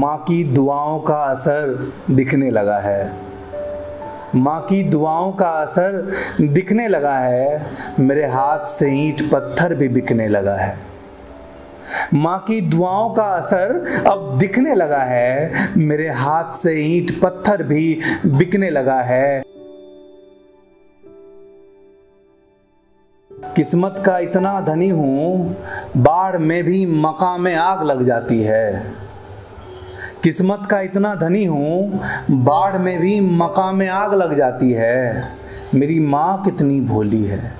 माँ की दुआओं का असर दिखने लगा है। माँ की दुआओं का असर दिखने लगा है। मेरे हाथ से ईंट पत्थर भी बिकने लगा है। माँ की दुआओं का असर अब दिखने लगा है। मेरे हाथ से ईंट पत्थर भी बिकने लगा है। किस्मत का इतना धनी हूँ, बाढ़ में भी मकाम में आग लग जाती है। किस्मत का इतना धनी हूँ, बाढ़ में भी मकाम में आग लग जाती है। मेरी माँ कितनी भोली है।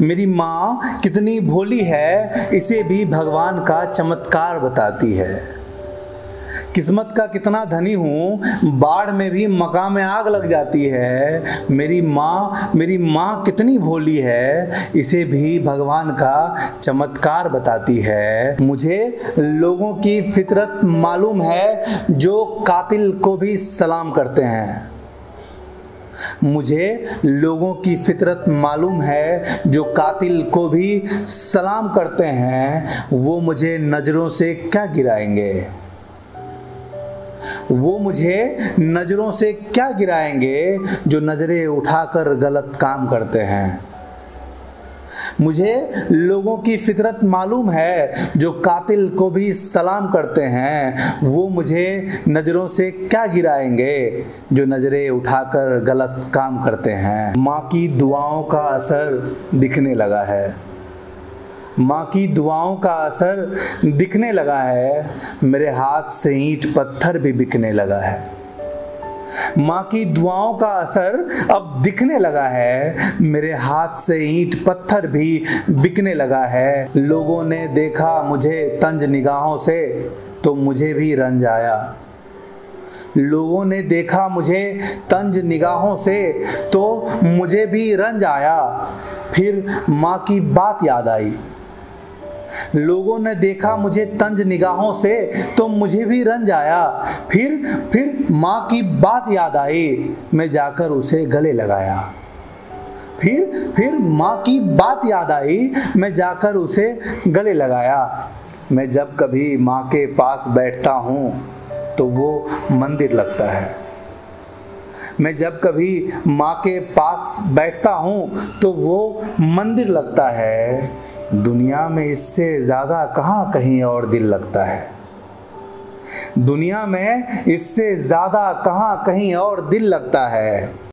मेरी माँ कितनी भोली है, इसे भी भगवान का चमत्कार बताती है। किस्मत का कितना धनी हूँ, बाढ़ में भी मकाम में आग लग जाती है। मेरी माँ मेरी माँ कितनी भोली है, इसे भी भगवान का चमत्कार बताती है। मुझे लोगों की फितरत मालूम है, जो कातिल को भी सलाम करते हैं। मुझे लोगों की फितरत मालूम है, जो कातिल को भी सलाम करते हैं, वो मुझे नज़रों से क्या गिराएँगे? वो मुझे नज़रों से क्या गिराएँगे जो नज़रें उठाकर गलत काम करते हैं? मुझे लोगों की फितरत मालूम है जो कातिल को भी सलाम करते हैं, वो मुझे नज़रों से क्या गिराएँगे जो नज़रें उठाकर गलत काम करते हैं? माँ की दुआओं का असर दिखने लगा है। माँ की दुआओं का असर दिखने लगा है, मेरे हाथ से ईंट पत्थर भी बिकने लगा है। माँ की दुआओं का असर अब दिखने लगा है, मेरे हाथ से ईंट पत्थर भी बिकने लगा है। लोगों ने देखा मुझे तंज निगाहों से तो मुझे भी रंज आया। लोगों ने देखा मुझे तंज निगाहों से तो मुझे भी रंज आया। फिर माँ की बात याद आई। लोगों ने देखा मुझे तंज निगाहों से तो मुझे भी रंज आया। फिर फिर माँ की बात याद आई। मैं जाकर उसे गले लगाया। फिर फिर माँ की बात याद आई। मैं जाकर उसे गले लगाया। मैं जब कभी माँ के पास बैठता हूँ तो वो मंदिर लगता है। मैं जब कभी माँ के पास बैठता हूँ तो वो मंदिर लगता है। दुनिया में इससे ज़्यादा कहाँ कहीं और दिल लगता है? दुनिया में इससे ज़्यादा कहाँ कहीं और दिल लगता है?